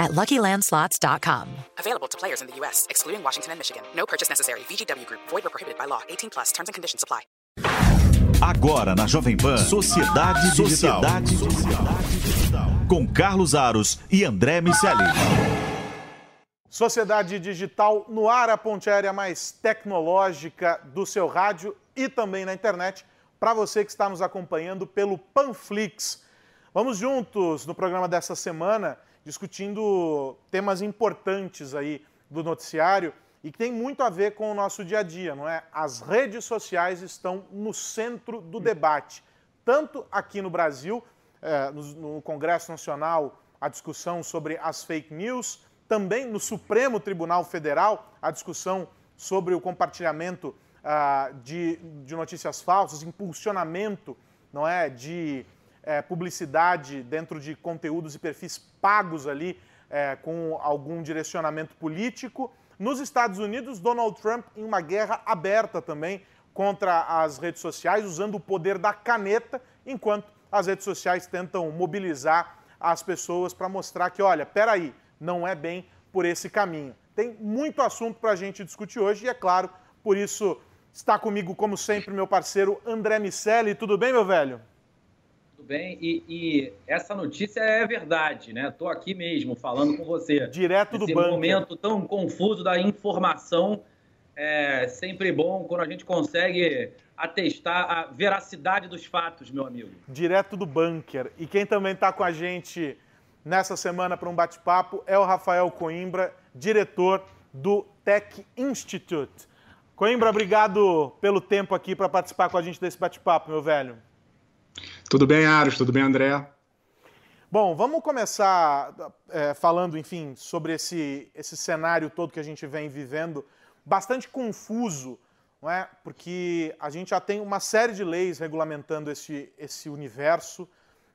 at LuckyLandSlots.com. Available to players in the U.S., excluding Washington and Michigan. No purchase necessary. VGW Group. Void or prohibited by law. 18 plus. Terms and conditions apply. Agora na Jovem Pan, Sociedade Digital. Sociedade Digital. Com Carlos Aros e André Miceli. Sociedade Digital no ar, a ponte aérea mais tecnológica do seu rádio e também na internet, para você que está nos acompanhando pelo Panflix. Vamos juntos no programa dessa semana discutindo temas importantes aí do noticiário e que tem muito a ver com o nosso dia a dia, não é? As redes sociais estão no centro do debate, tanto aqui no Brasil, no, no Congresso Nacional, a discussão sobre as fake news, também no Supremo Tribunal Federal, a discussão sobre o compartilhamento ah, de, de, notícias falsas, impulsionamento não é, de é, publicidade dentro de conteúdos e perfis pagos ali é, com algum direcionamento político. Nos Estados Unidos, Donald Trump em uma guerra aberta também contra as redes sociais, usando o poder da caneta, enquanto as redes sociais tentam mobilizar as pessoas para mostrar que, olha, peraí, não é bem por esse caminho. Tem muito assunto para a gente discutir hoje e, é claro, por isso está comigo, como sempre, meu parceiro André Miceli. Tudo bem, meu velho? Bem, e, e, essa notícia é verdade, né? Estou aqui mesmo falando com você. Direto do banco. momento tão confuso da informação, é sempre bom quando a gente consegue atestar a veracidade dos fatos, meu amigo. Direto do bunker. E quem também está com a gente nessa semana para um bate-papo é o Rafael Coimbra, diretor do Tech Institute. Coimbra, obrigado pelo tempo aqui para participar com a gente desse bate-papo, meu velho. Tudo bem, Aros? Tudo bem, André? Bom, vamos começar é, falando, enfim, sobre esse, esse cenário todo que a gente vem vivendo, bastante confuso, não é? Porque a gente já tem uma série de leis regulamentando esse, esse universo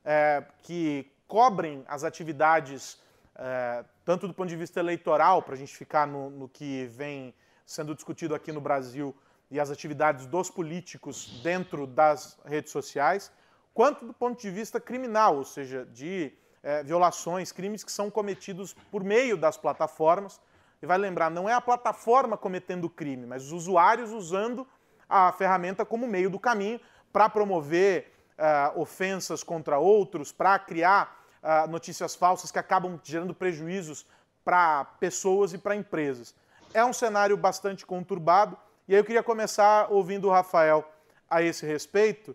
é, que cobrem as atividades, é, tanto do ponto de vista eleitoral, para a gente ficar no, no que vem sendo discutido aqui no Brasil, e as atividades dos políticos dentro das redes sociais, quanto do ponto de vista criminal, ou seja, de é, violações, crimes que são cometidos por meio das plataformas. E vai lembrar, não é a plataforma cometendo crime, mas os usuários usando a ferramenta como meio do caminho para promover uh, ofensas contra outros, para criar uh, notícias falsas que acabam gerando prejuízos para pessoas e para empresas. É um cenário bastante conturbado, e aí eu queria começar ouvindo o Rafael a esse respeito,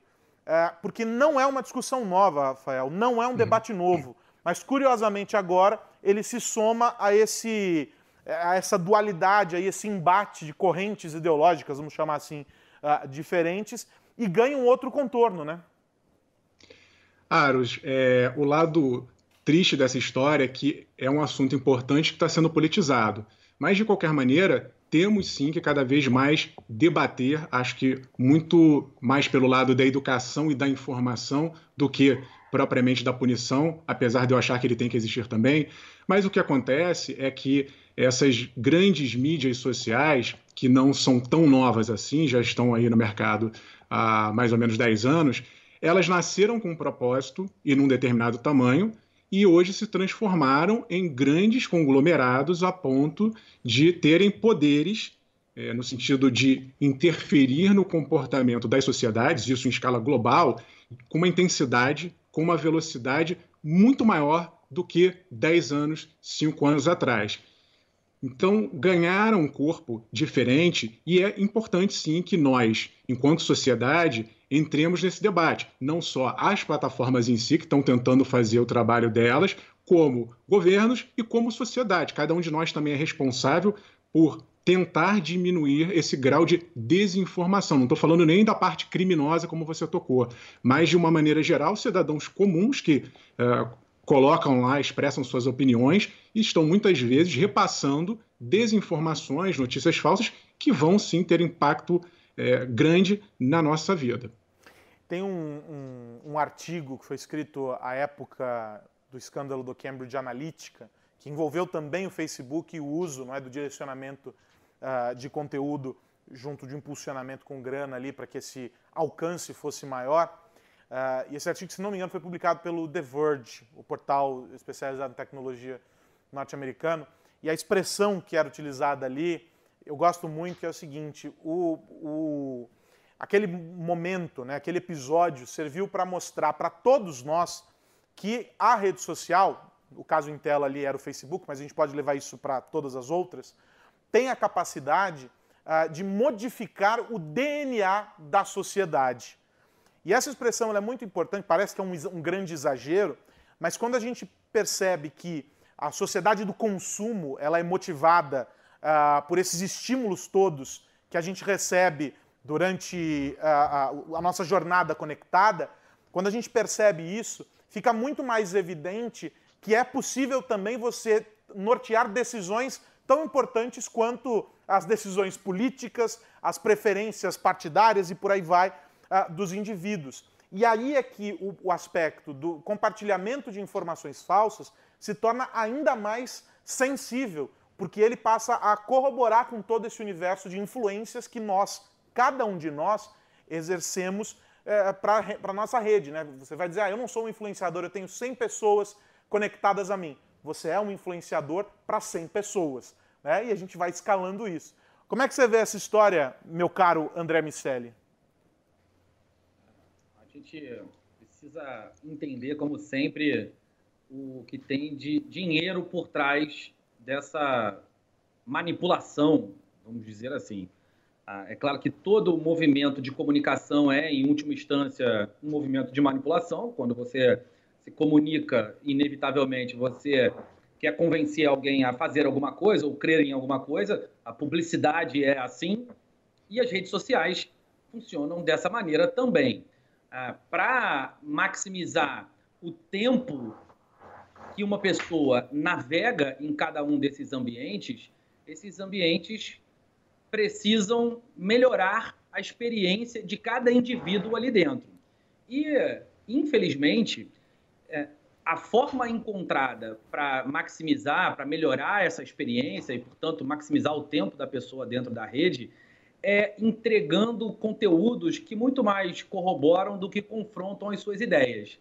é, porque não é uma discussão nova, Rafael, não é um debate novo, mas curiosamente agora ele se soma a, esse, é, a essa dualidade, a esse embate de correntes ideológicas, vamos chamar assim, uh, diferentes, e ganha um outro contorno, né? Aros, é, o lado triste dessa história é que é um assunto importante que está sendo politizado. Mas, de qualquer maneira, temos sim que cada vez mais debater, acho que muito mais pelo lado da educação e da informação do que propriamente da punição, apesar de eu achar que ele tem que existir também. Mas o que acontece é que essas grandes mídias sociais, que não são tão novas assim, já estão aí no mercado há mais ou menos 10 anos, elas nasceram com um propósito e num determinado tamanho, e hoje se transformaram em grandes conglomerados a ponto de terem poderes é, no sentido de interferir no comportamento das sociedades, isso em escala global, com uma intensidade, com uma velocidade muito maior do que 10 anos, 5 anos atrás. Então, ganharam um corpo diferente e é importante sim que nós, enquanto sociedade, entremos nesse debate. Não só as plataformas em si, que estão tentando fazer o trabalho delas, como governos e como sociedade. Cada um de nós também é responsável por tentar diminuir esse grau de desinformação. Não estou falando nem da parte criminosa, como você tocou, mas de uma maneira geral, cidadãos comuns que uh, colocam lá, expressam suas opiniões e estão muitas vezes repassando desinformações, notícias falsas que vão sim ter impacto é, grande na nossa vida. Tem um, um, um, artigo que foi escrito à época do escândalo do Cambridge Analytica, que envolveu também o Facebook e o uso não é, do direcionamento uh, de conteúdo junto de impulsionamento com grana ali para que esse alcance fosse maior. Uh, e esse artigo, se não me engano, foi publicado pelo The Verge, o portal especializado em tecnologia norte-americano. E a expressão que era utilizada ali, eu gosto muito, que é o seguinte: o, o, aquele momento, né, aquele episódio serviu para mostrar para todos nós que a rede social, o caso em tela ali era o Facebook, mas a gente pode levar isso para todas as outras, tem a capacidade uh, de modificar o DNA da sociedade. E essa expressão é muito importante, parece que é um, um grande exagero, mas quando a gente percebe que a sociedade do consumo ela é motivada uh, por esses estímulos todos que a gente recebe durante uh, a, a nossa jornada conectada, quando a gente percebe isso, fica muito mais evidente que é possível também você nortear decisões tão importantes quanto as decisões políticas, as preferências partidárias e por aí vai, uh, dos indivíduos. E aí é que o, o, aspecto do compartilhamento de informações falsas se torna ainda mais sensível, porque ele passa a corroborar com todo esse universo de influências que nós, cada um de nós, exercemos é, para a nossa rede. Né? Você vai dizer, ah, eu não sou um influenciador, eu tenho 100 pessoas conectadas a mim. Você é um influenciador para 100 pessoas. Né? E a gente vai escalando isso. Como é que você vê essa história, meu caro André Miceli? Gente precisa entender, como sempre, o que tem de dinheiro por trás dessa manipulação, vamos dizer assim. Ah, é claro que todo movimento de comunicação é, em última instância, um movimento de manipulação. Quando você se comunica, inevitavelmente você quer convencer alguém a fazer alguma coisa ou crer em alguma coisa. A publicidade é assim e as redes sociais funcionam dessa maneira também. Ah, para maximizar o tempo que uma pessoa navega em cada um desses ambientes, esses ambientes precisam melhorar a experiência de cada indivíduo ali dentro. E, infelizmente, é, a forma encontrada para maximizar, para melhorar essa experiência e, portanto, maximizar o tempo da pessoa dentro da rede é, entregando conteúdos que muito mais corroboram do que confrontam as suas ideias.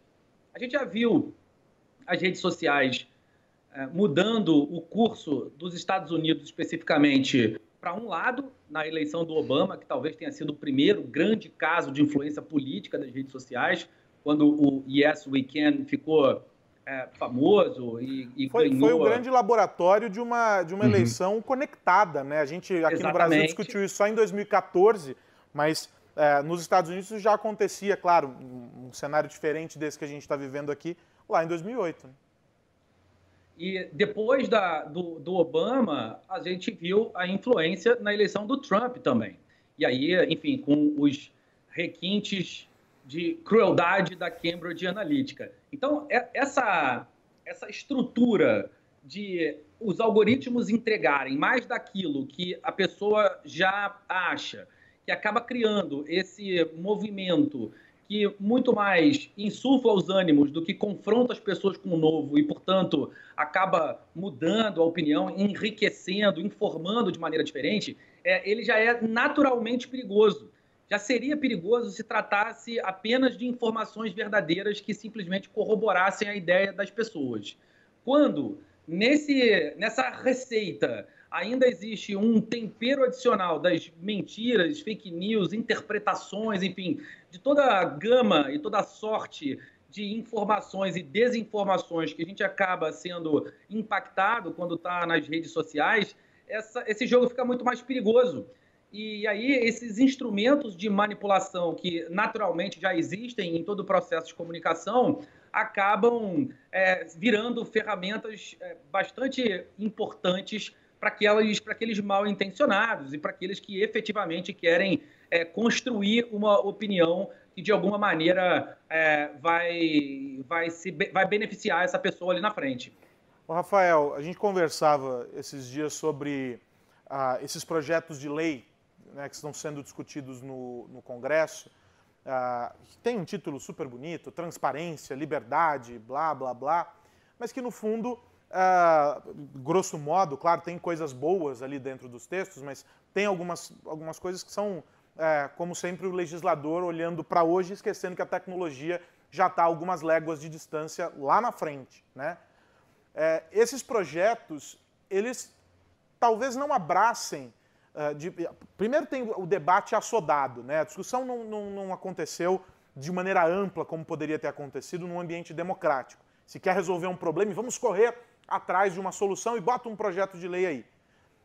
A gente já viu as redes sociais é, mudando o curso dos Estados Unidos especificamente para um lado, na eleição do Obama, que talvez tenha sido o primeiro grande caso de influência política das redes sociais, quando o Yes We Can ficou é, famoso e, e foi, ganhou... Foi o grande laboratório de uma, de uma uhum. eleição conectada, né? A gente aqui Exatamente. no Brasil discutiu isso só em 2014, mas é, nos Estados Unidos isso já acontecia, claro, um, um cenário diferente desse que a gente está vivendo aqui, lá em 2008. Né? E depois da, do, do Obama, a gente viu a influência na eleição do Trump também. E aí, enfim, com os requintes de crueldade da Cambridge Analytica. Então, é, essa, essa estrutura de os algoritmos entregarem mais daquilo que a pessoa já acha, que acaba criando esse movimento que muito mais insufla os ânimos do que confronta as pessoas com o novo e, portanto, acaba mudando a opinião, enriquecendo, informando de maneira diferente, é, ele já é naturalmente perigoso já seria perigoso se tratasse apenas de informações verdadeiras que simplesmente corroborassem a ideia das pessoas. Quando nesse, nessa receita ainda existe um tempero adicional das mentiras, fake news, interpretações, enfim, de toda a gama e toda a sorte de informações e desinformações que a gente acaba sendo impactado quando está nas redes sociais, essa, esse jogo fica muito mais perigoso. E aí, esses instrumentos de manipulação que naturalmente já existem em todo o processo de comunicação acabam é, virando ferramentas é, bastante importantes para aqueles mal intencionados e para aqueles que efetivamente querem é, construir uma opinião que de alguma maneira é, vai, vai, se, vai beneficiar essa pessoa ali na frente. Ô, Rafael, a gente conversava esses dias sobre ah, esses projetos de lei né, que estão sendo discutidos no, no Congresso, uh, tem um título super bonito, transparência, liberdade, blá, blá, blá, mas que no fundo, uh, grosso modo, claro, tem coisas boas ali dentro dos textos, mas tem algumas, algumas coisas que são, uh, como sempre, o legislador olhando para hoje, esquecendo que a tecnologia já está algumas léguas de distância lá na frente. Né? É, esses projetos, eles talvez não abracem. Uh, de, primeiro tem o debate assodado, né? a discussão não, não, não aconteceu de maneira ampla como poderia ter acontecido num ambiente democrático. Se quer resolver um problema, vamos correr atrás de uma solução e bota um projeto de lei aí.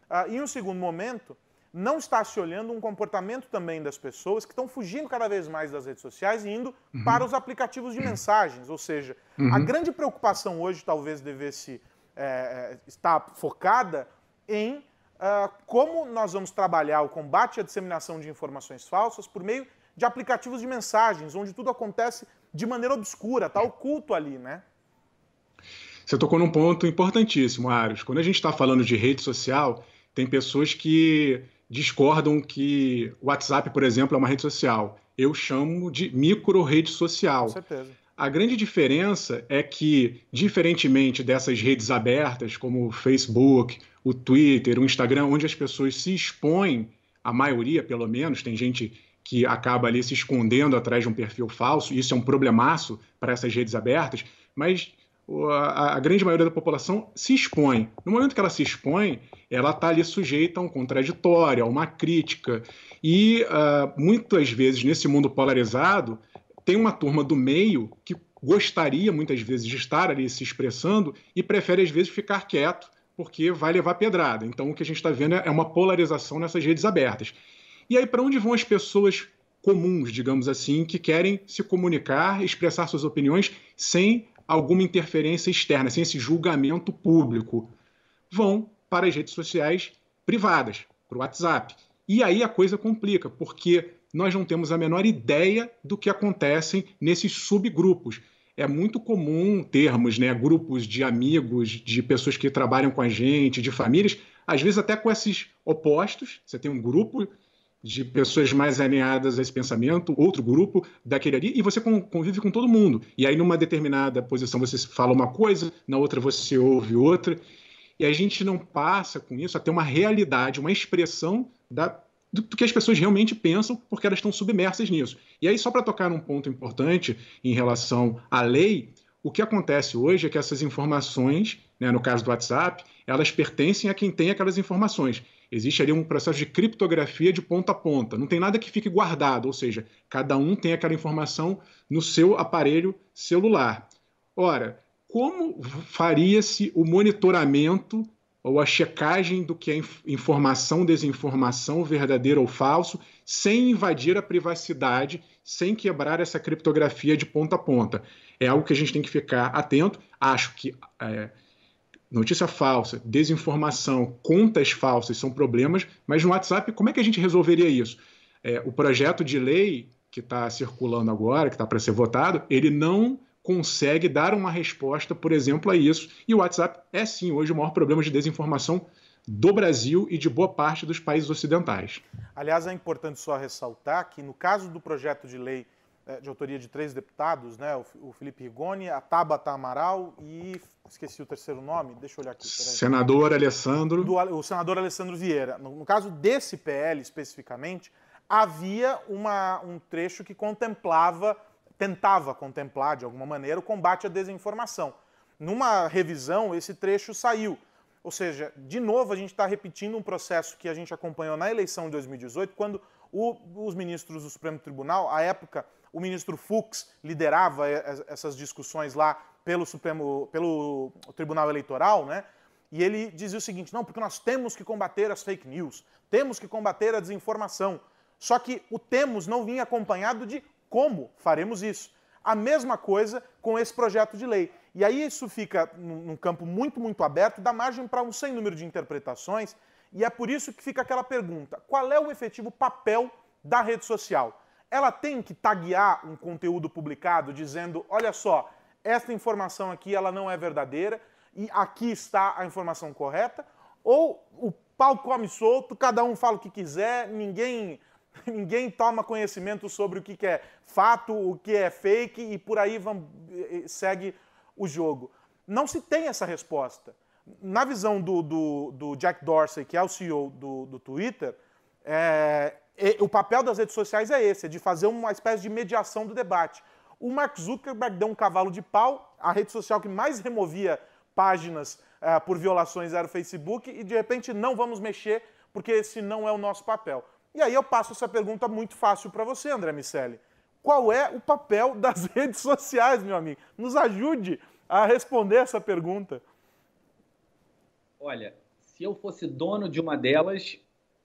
Uh, em um segundo momento, não está se olhando um comportamento também das pessoas que estão fugindo cada vez mais das redes sociais e indo uhum. para os aplicativos de mensagens. Ou seja, uhum. a grande preocupação hoje talvez devesse é, estar focada em uh, como nós vamos trabalhar o combate à disseminação de informações falsas por meio de aplicativos de mensagens, onde tudo acontece de maneira obscura, está oculto ali, né? Você tocou num ponto importantíssimo, Aros. Quando a gente está falando de rede social, tem pessoas que discordam que o WhatsApp, por exemplo, é uma rede social. Eu chamo de micro-rede social. Com certeza. A grande diferença é que, diferentemente dessas redes abertas, como o Facebook, o Twitter, o Instagram, onde as pessoas se expõem, a maioria, pelo menos, tem gente que acaba ali se escondendo atrás de um perfil falso, isso é um problemaço para essas redes abertas, mas a, grande maioria da população se expõe. No momento que ela se expõe, ela está ali sujeita a um contraditório, a uma crítica. E uh, muitas vezes, nesse mundo polarizado, tem uma turma do meio que gostaria muitas vezes de estar ali se expressando e prefere às vezes ficar quieto porque vai levar pedrada. Então o que a gente está vendo é uma polarização nessas redes abertas. E aí para onde vão as pessoas comuns, digamos assim, que querem se comunicar, expressar suas opiniões sem alguma interferência externa, sem esse julgamento público, vão para as redes sociais privadas, para o WhatsApp. E aí a coisa complica, porque nós não temos a menor ideia do que acontecem nesses subgrupos. É muito comum termos né, grupos de amigos, de pessoas que trabalham com a gente, de famílias, às vezes até com esses opostos. Você tem um grupo de pessoas mais alinhadas a esse pensamento, outro grupo daquele ali, e você convive com todo mundo. E aí, numa determinada posição, você fala uma coisa, na outra você ouve outra. E a gente não passa com isso a ter uma realidade, uma expressão da, do, do que as pessoas realmente pensam, porque elas estão submersas nisso. E aí, só para tocar num ponto importante em relação à lei, o que acontece hoje é que essas informações, né, no caso do WhatsApp, elas pertencem a quem tem aquelas informações. Existe ali um processo de criptografia de ponta a ponta. Não tem nada que fique guardado, ou seja, cada um tem aquela informação no seu aparelho celular. Ora, como faria-se o monitoramento ou a checagem do que é informação, desinformação, verdadeiro ou falso, sem invadir a privacidade, sem quebrar essa criptografia de ponta a ponta? É algo que a gente tem que ficar atento. Acho que é, notícia falsa, desinformação, contas falsas são problemas, mas no WhatsApp, como é que a gente resolveria isso? É, o projeto de lei que está circulando agora, que está para ser votado, ele não consegue dar uma resposta, por exemplo, a isso. E o WhatsApp é sim hoje o maior problema de desinformação do Brasil e de boa parte dos países ocidentais. Aliás, é importante só ressaltar que no caso do projeto de lei é, de autoria de três deputados, né? O Felipe Rigoni, a Tabata Amaral e esqueci o terceiro nome, deixa eu olhar aqui. Senador Alessandro. Do, o senador Alessandro Vieira. No, no, caso desse PL especificamente, havia uma, um trecho que contemplava, tentava contemplar de alguma maneira o combate à desinformação. Numa revisão, esse trecho saiu. Ou seja, de novo, a gente está repetindo um processo que a gente acompanhou na eleição de 2018, quando o, os ministros do Supremo Tribunal, à época, o ministro Fux liderava essas discussões lá pelo Supremo, pelo Tribunal Eleitoral, né? E ele dizia o seguinte: não, porque nós temos que combater as fake news, temos que combater a desinformação. Só que o temos não vinha acompanhado de como faremos isso. A mesma coisa com esse projeto de lei. E aí isso fica num campo muito, muito aberto, dá margem para um sem número de interpretações, e é por isso que fica aquela pergunta: qual é o efetivo papel da rede social? ela tem que taguear um conteúdo publicado dizendo, olha só, esta informação aqui ela não é verdadeira e aqui está a informação correta? Ou o pau come solto, cada um fala o que quiser, ninguém ninguém toma conhecimento sobre o que é fato, o que é fake e por aí vão, segue o jogo. Não se tem essa resposta. Na visão do, do, do Jack Dorsey, que é o CEO do, do Twitter, é, o papel das redes sociais é esse, é de fazer uma espécie de mediação do debate. O Mark Zuckerberg deu um cavalo de pau, a rede social que mais removia páginas uh, por violações era o Facebook, e de repente não vamos mexer, porque esse não é o nosso papel. E aí eu passo essa pergunta muito fácil para você, André Miceli. Qual é o papel das redes sociais, meu amigo? Nos ajude a responder essa pergunta. Olha, se eu fosse dono de uma delas,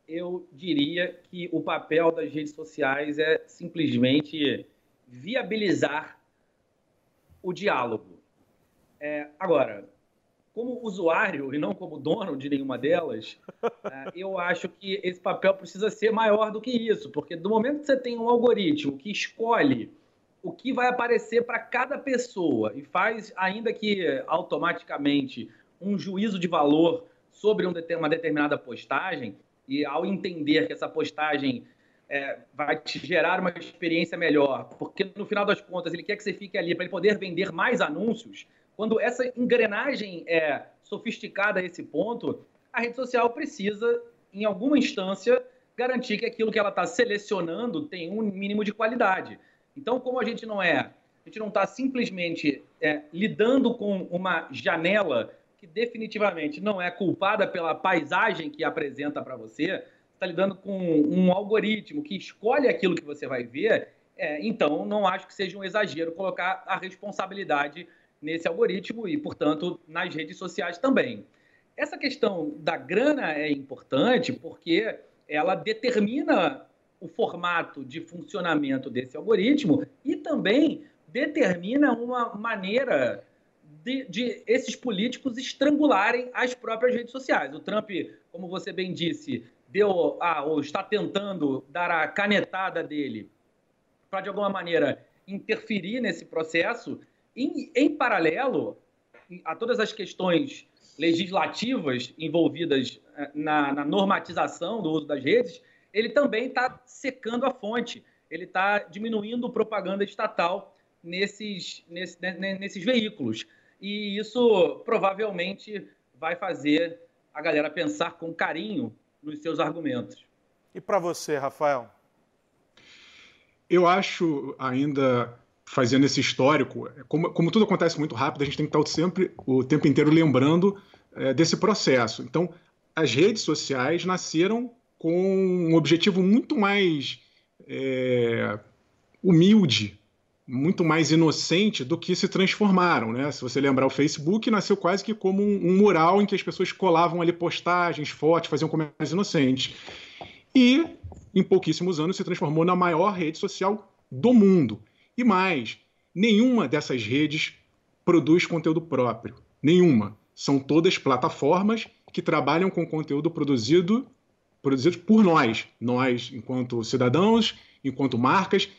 eu diria que o papel das redes sociais é simplesmente viabilizar o diálogo. É, agora, como usuário e não como dono de nenhuma delas, é, eu acho que esse papel precisa ser maior do que isso, porque do momento que você tem um algoritmo que escolhe o que vai aparecer para cada pessoa e faz, ainda que automaticamente, um juízo de valor sobre uma determinada postagem, e ao entender que essa postagem é, vai te gerar uma experiência melhor, porque no final das contas ele quer que você fique ali para ele poder vender mais anúncios. Quando essa engrenagem é sofisticada a esse ponto, a rede social precisa, em alguma instância, garantir que aquilo que ela está selecionando tem um mínimo de qualidade. Então, como a gente não é, a gente não está simplesmente é, lidando com uma janela que definitivamente não é culpada pela paisagem que apresenta para você, está lidando com um algoritmo que escolhe aquilo que você vai ver, é, então não acho que seja um exagero colocar a responsabilidade nesse algoritmo e, portanto, nas redes sociais também. Essa questão da grana é importante porque ela determina o formato de funcionamento desse algoritmo e também determina uma maneira de, de, esses políticos estrangularem as próprias redes sociais. O Trump, como você bem disse, deu, ah, ou está tentando dar a canetada dele para, de alguma maneira, interferir nesse processo. Em, em paralelo a todas as questões legislativas envolvidas eh, na, na normatização do uso das redes, ele também está secando a fonte, ele está diminuindo propaganda estatal nesses, nesses, nesses veículos. E isso provavelmente vai fazer a galera pensar com carinho nos seus argumentos. E para você, Rafael? Eu acho ainda fazendo esse histórico, como, como, tudo acontece muito rápido, a gente tem que estar sempre o tempo inteiro lembrando é, desse processo. Então, as redes sociais nasceram com um objetivo muito mais é, humilde, muito mais inocente do que se transformaram. Né? Se você lembrar, o Facebook nasceu quase que como um, um mural em que as pessoas colavam ali postagens, fotos, faziam comentários inocentes. E, em pouquíssimos anos, se transformou na maior rede social do mundo. E mais, nenhuma dessas redes produz conteúdo próprio. Nenhuma. São todas plataformas que trabalham com conteúdo produzido, produzido por nós. Nós, enquanto cidadãos, enquanto marcas,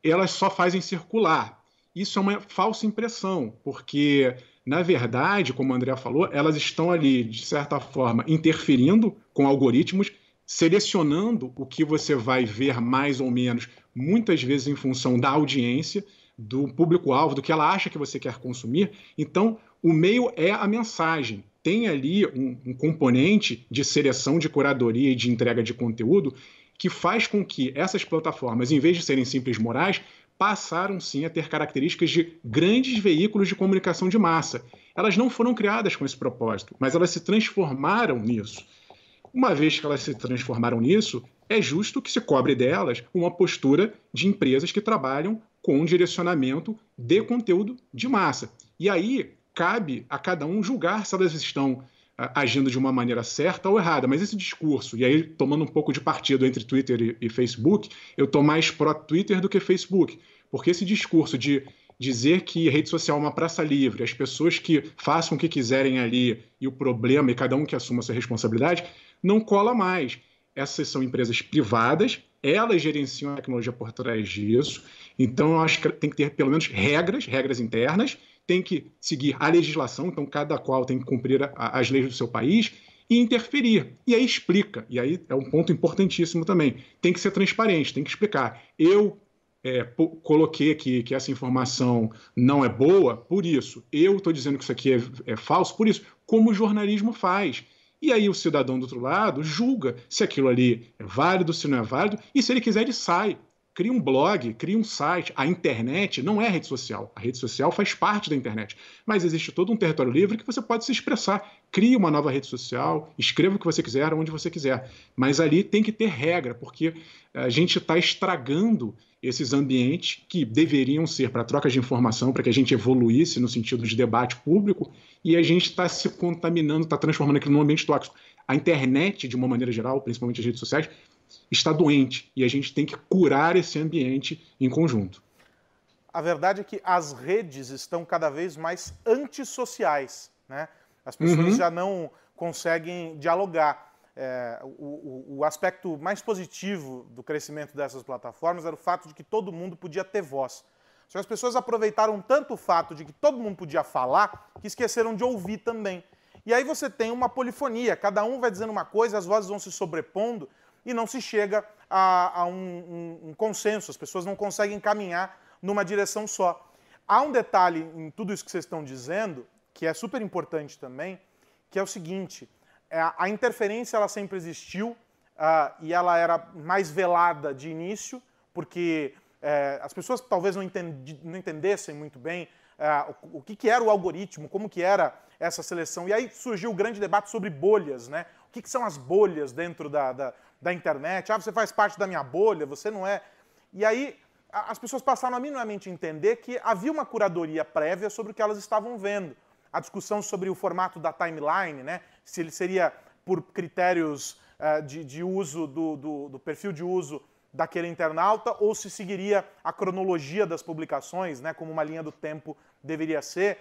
elas só fazem circular. Isso é uma falsa impressão, porque, na verdade, como o André falou, elas estão ali, de certa forma, interferindo com algoritmos, selecionando o que você vai ver mais ou menos, muitas vezes em função da audiência, do público-alvo, do que ela acha que você quer consumir. Então, o meio é a mensagem. Tem ali um, um componente de seleção, de curadoria e de entrega de conteúdo que faz com que essas plataformas, em vez de serem simples morais, passaram sim a ter características de grandes veículos de comunicação de massa. Elas não foram criadas com esse propósito, mas elas se transformaram nisso. Uma vez que elas se transformaram nisso, é justo que se cobre delas uma postura de empresas que trabalham com um direcionamento de conteúdo de massa. E aí cabe a cada um julgar se elas estão agindo de uma maneira certa ou errada, mas esse discurso, e aí tomando um pouco de partido entre Twitter e, e Facebook, eu estou mais pró-Twitter do que Facebook, porque esse discurso de dizer que rede social é uma praça livre, as pessoas que façam o que quiserem ali e o problema e cada um que assuma a sua responsabilidade, não cola mais. Essas são empresas privadas, elas gerenciam a tecnologia por trás disso, então eu acho que tem que ter pelo menos regras, regras internas, tem que seguir a legislação, então cada qual tem que cumprir a, as leis do seu país, e interferir. E aí explica. E aí é um ponto importantíssimo também. Tem que ser transparente, tem que explicar. Eu é, coloquei aqui que essa informação não é boa por isso. Eu estou dizendo que isso aqui é, é falso por isso. Como o jornalismo faz. E aí o cidadão do outro lado julga se aquilo ali é válido, se não é válido, e se ele quiser, ele sai. Cria um blog, cria um site. A internet não é rede social. A rede social faz parte da internet. Mas existe todo um território livre que você pode se expressar. Crie uma nova rede social, escreva o que você quiser, onde você quiser. Mas ali tem que ter regra, porque a gente está estragando esses ambientes que deveriam ser para troca de informação, para que a gente evoluísse no sentido de debate público, e a gente está se contaminando, está transformando aquilo num ambiente tóxico. A internet, de uma maneira geral, principalmente as redes sociais, está doente e a gente tem que curar esse ambiente em conjunto. A verdade é que as redes estão cada vez mais antissociais. Né? As pessoas uhum. já não conseguem dialogar é, o, o, aspecto mais positivo do crescimento dessas plataformas era o fato de que todo mundo podia ter voz. Só que as pessoas aproveitaram tanto o fato de que todo mundo podia falar que esqueceram de ouvir também. E aí você tem uma polifonia, cada um vai dizendo uma coisa, as vozes vão se sobrepondo e não se chega a, a um, um, um consenso, as pessoas não conseguem caminhar numa direção só. Há um detalhe em tudo isso que vocês estão dizendo, que é super importante também, que é o seguinte: é, a interferência ela sempre existiu uh, e ela era mais velada de início, porque uh, as pessoas talvez não, entendi, não entendessem muito bem uh, o, o que, que, era o algoritmo, como que era essa seleção. E aí surgiu o grande debate sobre bolhas, né? O que, que são as bolhas dentro da, da, da, internet? Ah, você faz parte da minha bolha, você não é. E aí as pessoas passaram a minimamente entender que havia uma curadoria prévia sobre o que elas estavam vendo a discussão sobre o formato da timeline, né? se ele seria por critérios uh, de, de, uso do, do, do, perfil de uso daquele internauta ou se seguiria a cronologia das publicações, né? como uma linha do tempo deveria ser.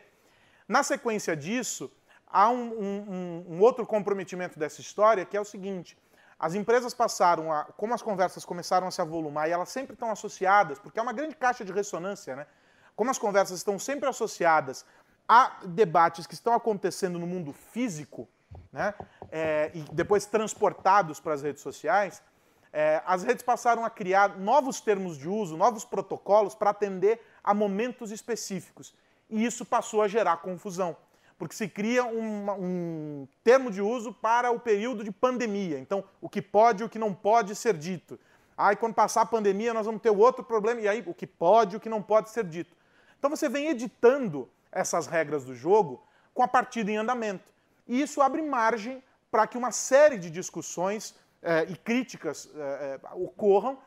Na sequência disso, há um, um, um outro comprometimento dessa história que é o seguinte: as empresas passaram a. Como as conversas começaram a se avolumar e elas sempre estão associadas, porque é uma grande caixa de ressonância, né? Como as conversas estão sempre associadas há debates que estão acontecendo no mundo físico, né, é, e depois transportados para as redes sociais, é, as redes passaram a criar novos termos de uso, novos protocolos para atender a momentos específicos. E isso passou a gerar confusão, porque se cria um, um termo de uso para o período de pandemia. Então, o que pode e o que não pode ser dito. Aí, quando passar a pandemia, nós vamos ter outro problema, e aí o que pode e o que não pode ser dito. Então, você vem editando essas regras do jogo com a partida em andamento. E isso abre margem para que uma série de discussões eh, e críticas eh, eh, ocorram,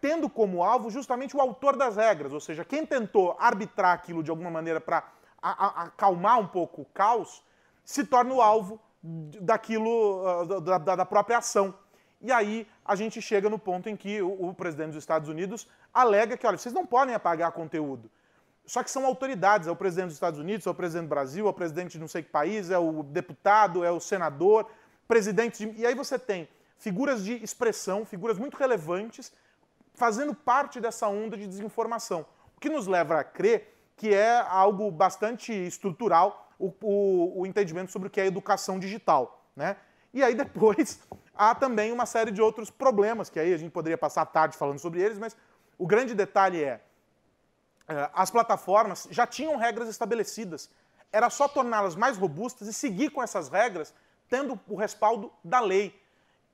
tendo como alvo justamente o autor das regras, ou seja, quem tentou arbitrar aquilo de alguma maneira para acalmar um pouco o caos, se torna o alvo daquilo, da, da, própria ação. E aí a gente chega no ponto em que o, o presidente dos Estados Unidos alega que, olha, vocês não podem apagar conteúdo. Só que são autoridades, é o presidente dos Estados Unidos, é o presidente do Brasil, é o presidente de não sei que país, é o deputado, é o senador, presidente de... E aí você tem figuras de expressão, figuras muito relevantes, fazendo parte dessa onda de desinformação. O que nos leva a crer que é algo bastante estrutural o, o, o entendimento sobre o que é educação digital. Né? E aí depois há também uma série de outros problemas, que aí a gente poderia passar a tarde falando sobre eles, mas o grande detalhe é é, as plataformas já tinham regras estabelecidas. Era só torná-las mais robustas e seguir com essas regras, tendo o respaldo da lei.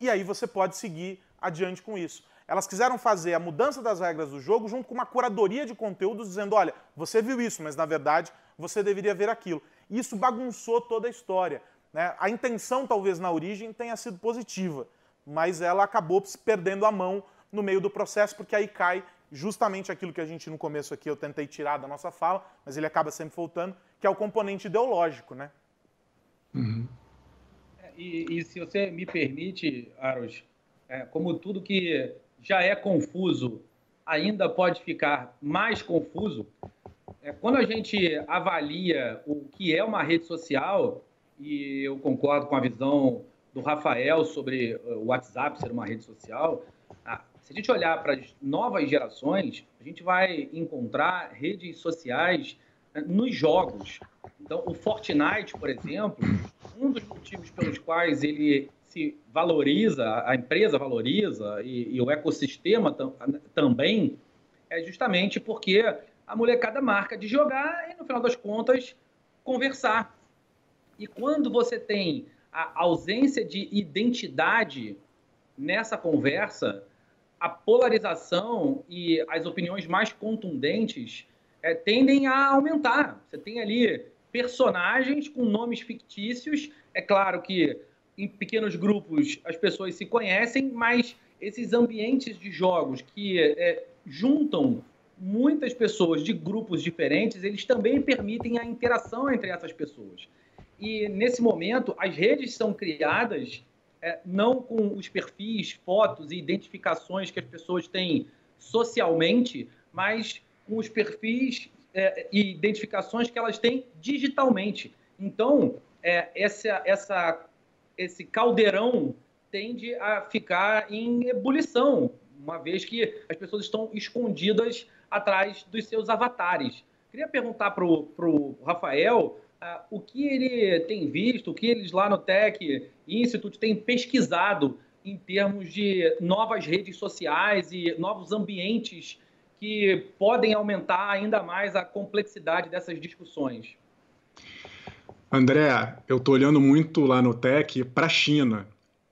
E aí você pode seguir adiante com isso. Elas quiseram fazer a mudança das regras do jogo junto com uma curadoria de conteúdos, dizendo: olha, você viu isso, mas na verdade você deveria ver aquilo. E isso bagunçou toda a história. Né? A intenção, talvez na origem, tenha sido positiva, mas ela acabou se perdendo a mão no meio do processo, porque aí cai justamente aquilo que a gente no começo aqui eu tentei tirar da nossa fala, mas ele acaba sempre voltando, que é o componente ideológico, né? Uhum. É, e, e, se você me permite, Aros, é, como tudo que já é confuso ainda pode ficar mais confuso, é, quando a gente avalia o que é uma rede social, e eu concordo com a visão do Rafael sobre o WhatsApp ser uma rede social, se a gente olhar para as novas gerações, a gente vai encontrar redes sociais né, nos jogos. Então, o Fortnite, por exemplo, um dos motivos pelos quais ele se valoriza, a empresa valoriza e, e o ecossistema tam, também, é justamente porque a molecada marca de jogar e, no final das contas, conversar. E quando você tem a ausência de identidade nessa conversa, a polarização e as opiniões mais contundentes é, tendem a aumentar. Você tem ali personagens com nomes fictícios. É claro que em pequenos grupos as pessoas se conhecem, mas esses ambientes de jogos que é, juntam muitas pessoas de grupos diferentes, eles também permitem a interação entre essas pessoas. E nesse momento, as redes são criadas é, não com os perfis, fotos e identificações que as pessoas têm socialmente, mas com os perfis é, e identificações que elas têm digitalmente. Então, é, essa, essa, esse caldeirão tende a ficar em ebulição, uma vez que as pessoas estão escondidas atrás dos seus avatares. Queria perguntar para o Rafael uh, o que ele tem visto, o que eles lá no Tech Institute têm pesquisado em termos de novas redes sociais e novos ambientes que podem aumentar ainda mais a complexidade dessas discussões. André, eu estou olhando muito lá no Tech para a China.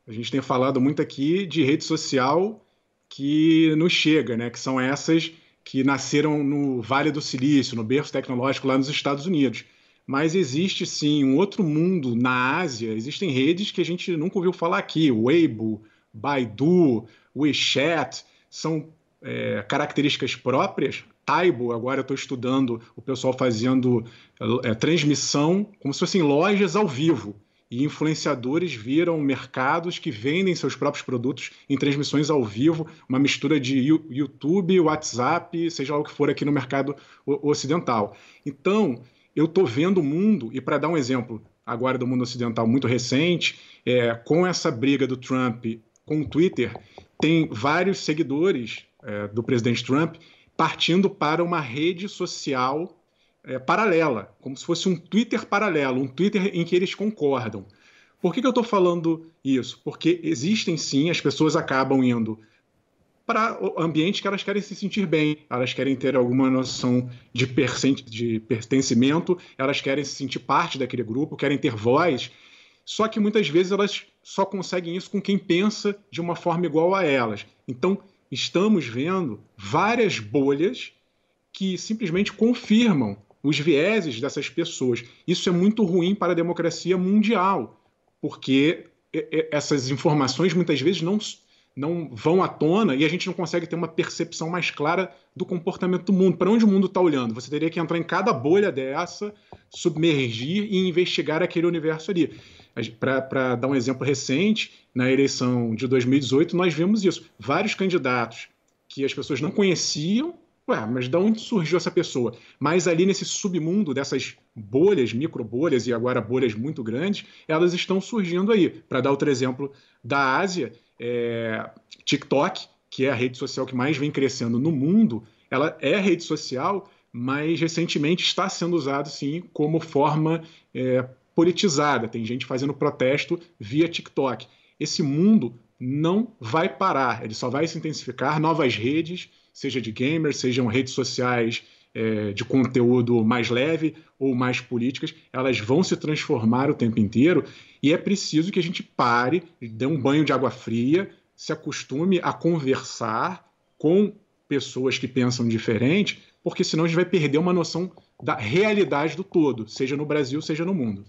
A gente tem falado muito aqui de rede social que nos chega, né? que são essas que nasceram no Vale do Silício, no berço tecnológico lá nos Estados Unidos. Mas existe sim um outro mundo na Ásia, existem redes que a gente nunca ouviu falar aqui, Weibo, Baidu, WeChat, são é, características próprias. Taibo, agora eu estou estudando o pessoal fazendo é, transmissão como se fossem lojas ao vivo e influenciadores viram mercados que vendem seus próprios produtos em transmissões ao vivo, uma mistura de YouTube, WhatsApp, seja lá o que for aqui no mercado ocidental. Então, eu estou vendo o mundo, e para dar um exemplo agora do mundo ocidental muito recente, é, com essa briga do Trump com o Twitter, tem vários seguidores é, do presidente Trump partindo para uma rede social é, paralela, como se fosse um Twitter paralelo, um Twitter em que eles concordam. Por que, que eu estou falando isso? Porque existem sim, as pessoas acabam indo para ambientes que elas querem se sentir bem, elas querem ter alguma noção de, de pertencimento, elas querem se sentir parte daquele grupo, querem ter voz, só que muitas vezes elas só conseguem isso com quem pensa de uma forma igual a elas. Então, estamos vendo várias bolhas que simplesmente confirmam os vieses dessas pessoas. Isso é muito ruim para a democracia mundial, porque essas informações muitas vezes não, não vão à tona e a gente não consegue ter uma percepção mais clara do comportamento do mundo. Para onde o mundo está olhando? Você teria que entrar em cada bolha dessa, submergir e investigar aquele universo ali. Para dar um exemplo recente, na eleição de 2018, nós vimos isso. Vários candidatos que as pessoas não conheciam Ué, mas de onde surgiu essa pessoa? Mas ali nesse submundo dessas bolhas, micro bolhas e agora bolhas muito grandes, elas estão surgindo aí. Para dar outro exemplo da Ásia, é, TikTok, que é a rede social que mais vem crescendo no mundo, ela é rede social, mas recentemente está sendo usado sim como forma é, politizada. Tem gente fazendo protesto via TikTok. Esse mundo não vai parar, ele só vai se intensificar. Novas redes seja de gamers, sejam redes sociais é, de conteúdo mais leve ou mais políticas, elas vão se transformar o tempo inteiro e é preciso que a gente pare, dê um banho de água fria, se acostume a conversar com pessoas que pensam diferente, porque senão a gente vai perder uma noção da realidade do todo, seja no Brasil, seja no mundo.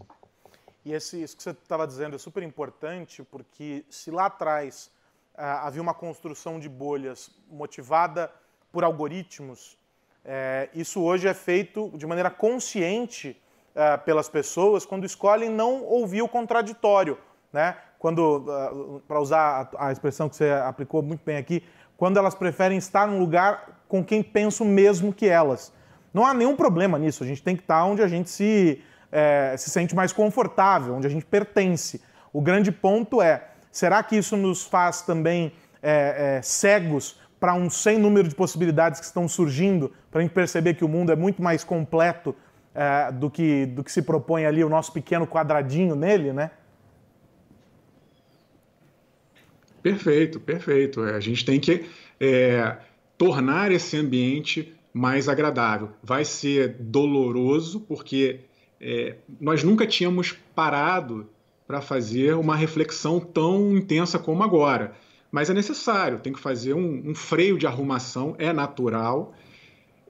E esse, isso que você estava dizendo é super importante, porque se lá atrás ah, havia uma construção de bolhas motivada por algoritmos. É, isso hoje é feito de maneira consciente é, pelas pessoas quando escolhem não ouvir o contraditório. Né? Quando, uh, para usar a, a, expressão que você aplicou muito bem aqui, quando elas preferem estar num lugar com quem pensa o mesmo que elas. Não há nenhum problema nisso, a gente tem que estar onde a gente se, é, se sente mais confortável, onde a gente pertence. O grande ponto é, Será que isso nos faz também é, é, cegos para um sem número de possibilidades que estão surgindo, para a gente perceber que o mundo é muito mais completo é, do, que, do que se propõe ali o nosso pequeno quadradinho nele, né? Perfeito, perfeito. É, a gente tem que é, tornar esse ambiente mais agradável. Vai ser doloroso, porque é, nós nunca tínhamos parado para fazer uma reflexão tão intensa como agora. Mas é necessário, tem que fazer um, um freio de arrumação, é natural.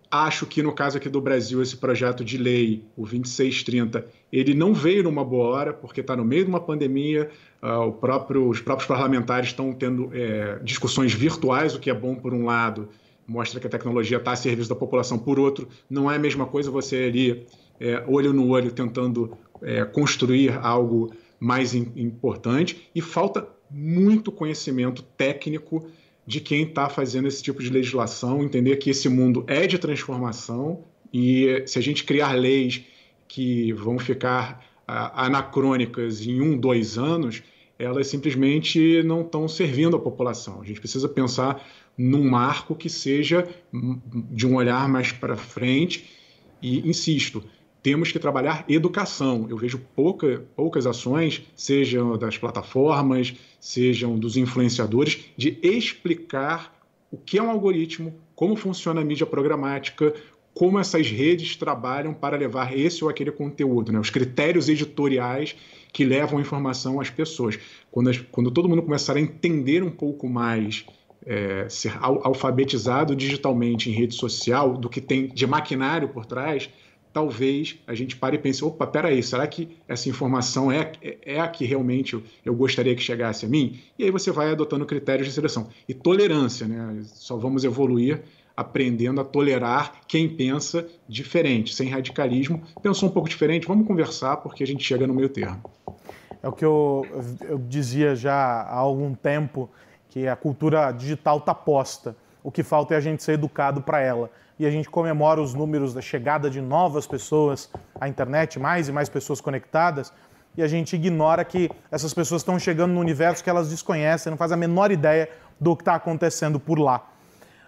Acho que no caso aqui do Brasil, esse projeto de lei, o 2630, ele não veio numa boa hora, porque está no meio de uma pandemia, uh, próprio, os próprios parlamentares estão tendo é, discussões virtuais, o que é bom por um lado, mostra que a tecnologia está a serviço da população, por outro, não é a mesma coisa você ali, é, olho no olho, tentando é, construir algo mais in, importante, e falta muito conhecimento técnico de quem está fazendo esse tipo de legislação, entender que esse mundo é de transformação e se a gente criar leis que vão ficar anacrônicas em um, dois anos, elas simplesmente não estão servindo à população. A gente precisa pensar num marco que seja de um olhar mais para frente e, insisto, temos que trabalhar educação. Eu vejo pouca, poucas ações, sejam das plataformas, sejam dos influenciadores, de explicar o que é um algoritmo, como funciona a mídia programática, como essas redes trabalham para levar esse ou aquele conteúdo, né? os critérios editoriais que levam a informação às pessoas. Quando, as, quando todo mundo começar a entender um pouco mais é, ser alfabetizado digitalmente em rede social, do que tem de maquinário por trás, talvez a gente pare e pense: opa, peraí, será que essa informação é, é a que realmente eu, eu gostaria que chegasse a mim? E aí você vai adotando critérios de seleção. E tolerância, né? Só vamos evoluir aprendendo a tolerar quem pensa diferente, sem radicalismo. Pensou um pouco diferente, vamos conversar porque a gente chega no meio termo. É o que eu, eu dizia já há algum tempo, que a cultura digital está posta. O que falta é a gente ser educado para ela. E a gente comemora os números da chegada de novas pessoas à internet, mais e mais pessoas conectadas, e a gente ignora que essas pessoas estão chegando no universo que elas desconhecem, não fazem a menor ideia do que está acontecendo por lá.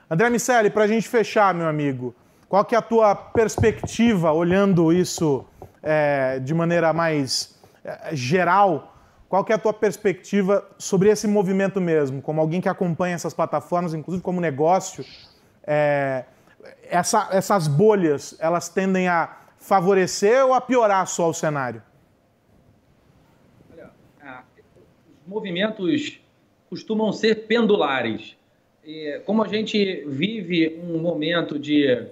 André Miceli, para a gente fechar, meu amigo, qual que é a tua perspectiva, olhando isso é, de maneira mais é, geral, qual é a tua perspectiva sobre esse movimento mesmo, como alguém que acompanha essas plataformas, inclusive como negócio, é, essa, essas bolhas, elas tendem a favorecer ou a piorar só o cenário? Olha, os movimentos costumam ser pendulares como a gente vive um momento de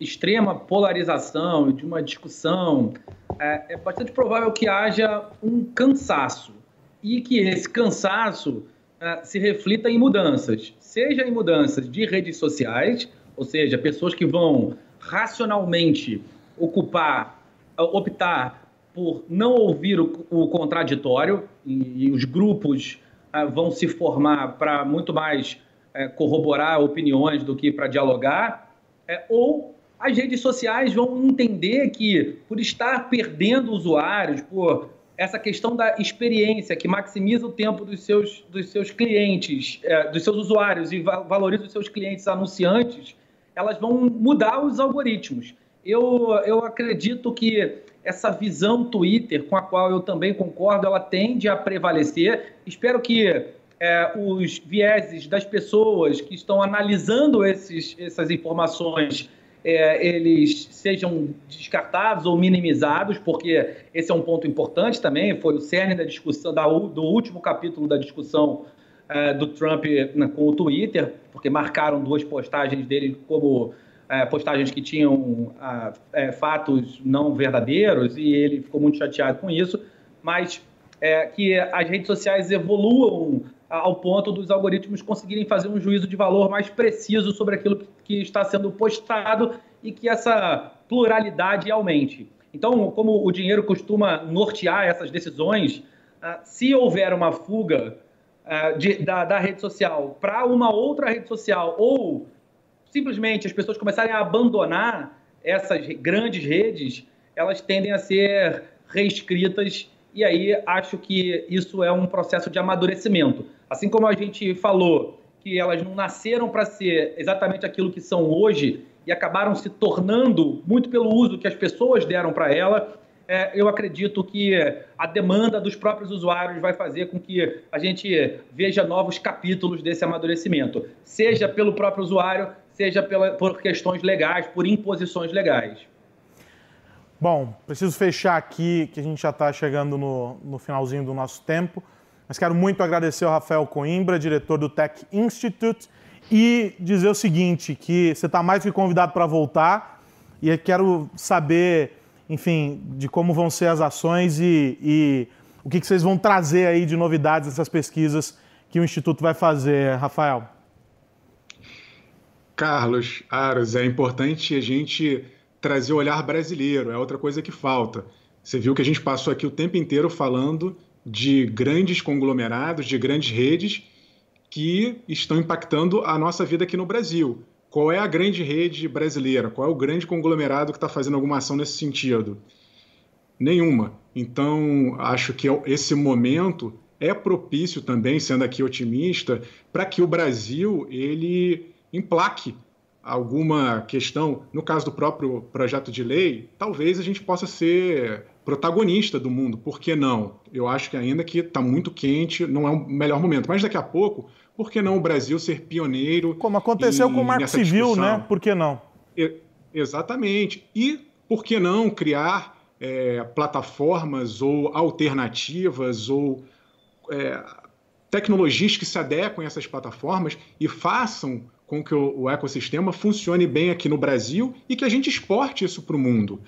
extrema polarização, de uma discussão, é, é, bastante provável que haja um cansaço e que esse cansaço é, se reflita em mudanças, seja em mudanças de redes sociais, ou seja, pessoas que vão racionalmente ocupar, optar por não ouvir o, o contraditório e, e, os grupos é, vão se formar para muito mais é, corroborar opiniões do que para dialogar, é, ou as redes sociais vão entender que, por estar perdendo usuários, por essa questão da experiência que maximiza o tempo dos seus, dos seus clientes, é, dos seus usuários e va valoriza os seus clientes anunciantes, elas vão mudar os algoritmos. Eu, eu acredito que essa visão Twitter, com a qual eu também concordo, ela tende a prevalecer. Espero que é, os vieses das pessoas que estão analisando esses, essas informações é, eles sejam descartados ou minimizados, porque esse é um ponto importante também, foi o cerne da discussão, da, do último capítulo da discussão é, do Trump né, com o Twitter, porque marcaram duas postagens dele como é, postagens que tinham é, fatos não verdadeiros, e ele ficou muito chateado com isso, mas é, que as redes sociais evoluam ao ponto dos algoritmos conseguirem fazer um juízo de valor mais preciso sobre aquilo que está sendo postado e que essa pluralidade aumente. Então, como o dinheiro costuma nortear essas decisões, ah, se houver uma fuga ah, de, da, da rede social para uma outra rede social ou simplesmente as pessoas começarem a abandonar essas grandes redes, elas tendem a ser reescritas e aí acho que isso é um processo de amadurecimento. Assim como a gente falou que elas não nasceram para ser exatamente aquilo que são hoje, e acabaram se tornando, muito pelo uso que as pessoas deram para ela, é, eu acredito que a demanda dos próprios usuários vai fazer com que a gente veja novos capítulos desse amadurecimento, seja pelo próprio usuário, seja pela, por questões legais, por imposições legais. Bom, preciso fechar aqui, que a gente já está chegando no, no finalzinho do nosso tempo, mas quero muito agradecer ao Rafael Coimbra, diretor do Tech Institute, e dizer o seguinte, que você está mais que convidado para voltar, e eu quero saber, enfim, de como vão ser as ações e, e o que, que vocês vão trazer aí de novidades dessas pesquisas que o Instituto vai fazer, Rafael. Carlos, Aros, é importante a gente trazer o olhar brasileiro, é outra coisa que falta. Você viu que a gente passou aqui o tempo inteiro falando de grandes conglomerados, de grandes redes que estão impactando a nossa vida aqui no Brasil. Qual é a grande rede brasileira? Qual é o grande conglomerado que está fazendo alguma ação nesse sentido? Nenhuma. Então, acho que esse momento é propício também, sendo aqui otimista, para que o Brasil ele emplaque alguma questão, no caso do próprio projeto de lei, talvez a gente possa ser protagonista do mundo. Por que não? Eu acho que ainda que está muito quente, não é o melhor momento. Mas daqui a pouco, por que não o Brasil ser pioneiro? Como aconteceu em, com o Marco Civil, discussão? né? Por que não? E, exatamente. E por que não criar é, plataformas ou alternativas ou é, tecnologias que se adequem a essas plataformas e façam com que o, o ecossistema funcione bem aqui no Brasil e que a gente exporte isso para o mundo.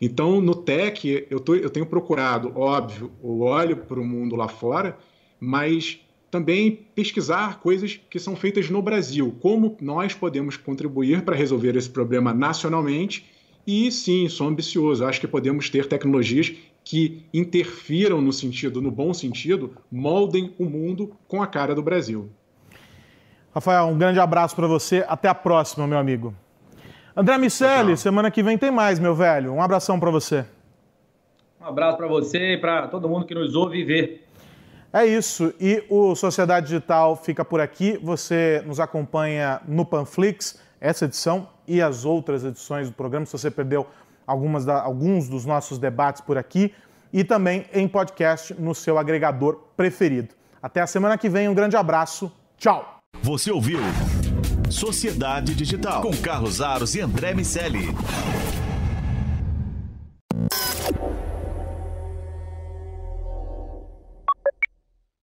Então, no tech, eu, tô, eu tenho procurado, óbvio, o óleo para o mundo lá fora, mas também pesquisar coisas que são feitas no Brasil, como nós podemos contribuir para resolver esse problema nacionalmente. E sim, sou ambicioso. Acho que podemos ter tecnologias que interfiram no sentido, no bom sentido, moldem o mundo com a cara do Brasil. Rafael, um grande abraço para você. Até a próxima, meu amigo. André Miceli, semana que vem tem mais, meu velho. Um abração para você. Um abraço para você e para todo mundo que nos ouve e vê. É isso. E o Sociedade Digital fica por aqui. Você nos acompanha no Panflix, essa edição e as outras edições do programa, se você perdeu algumas da, alguns dos nossos debates por aqui. E também em podcast no seu agregador preferido. Até a semana que vem. Um grande abraço. Tchau. Você ouviu Sociedade Digital, com Carlos Aros e André Miceli.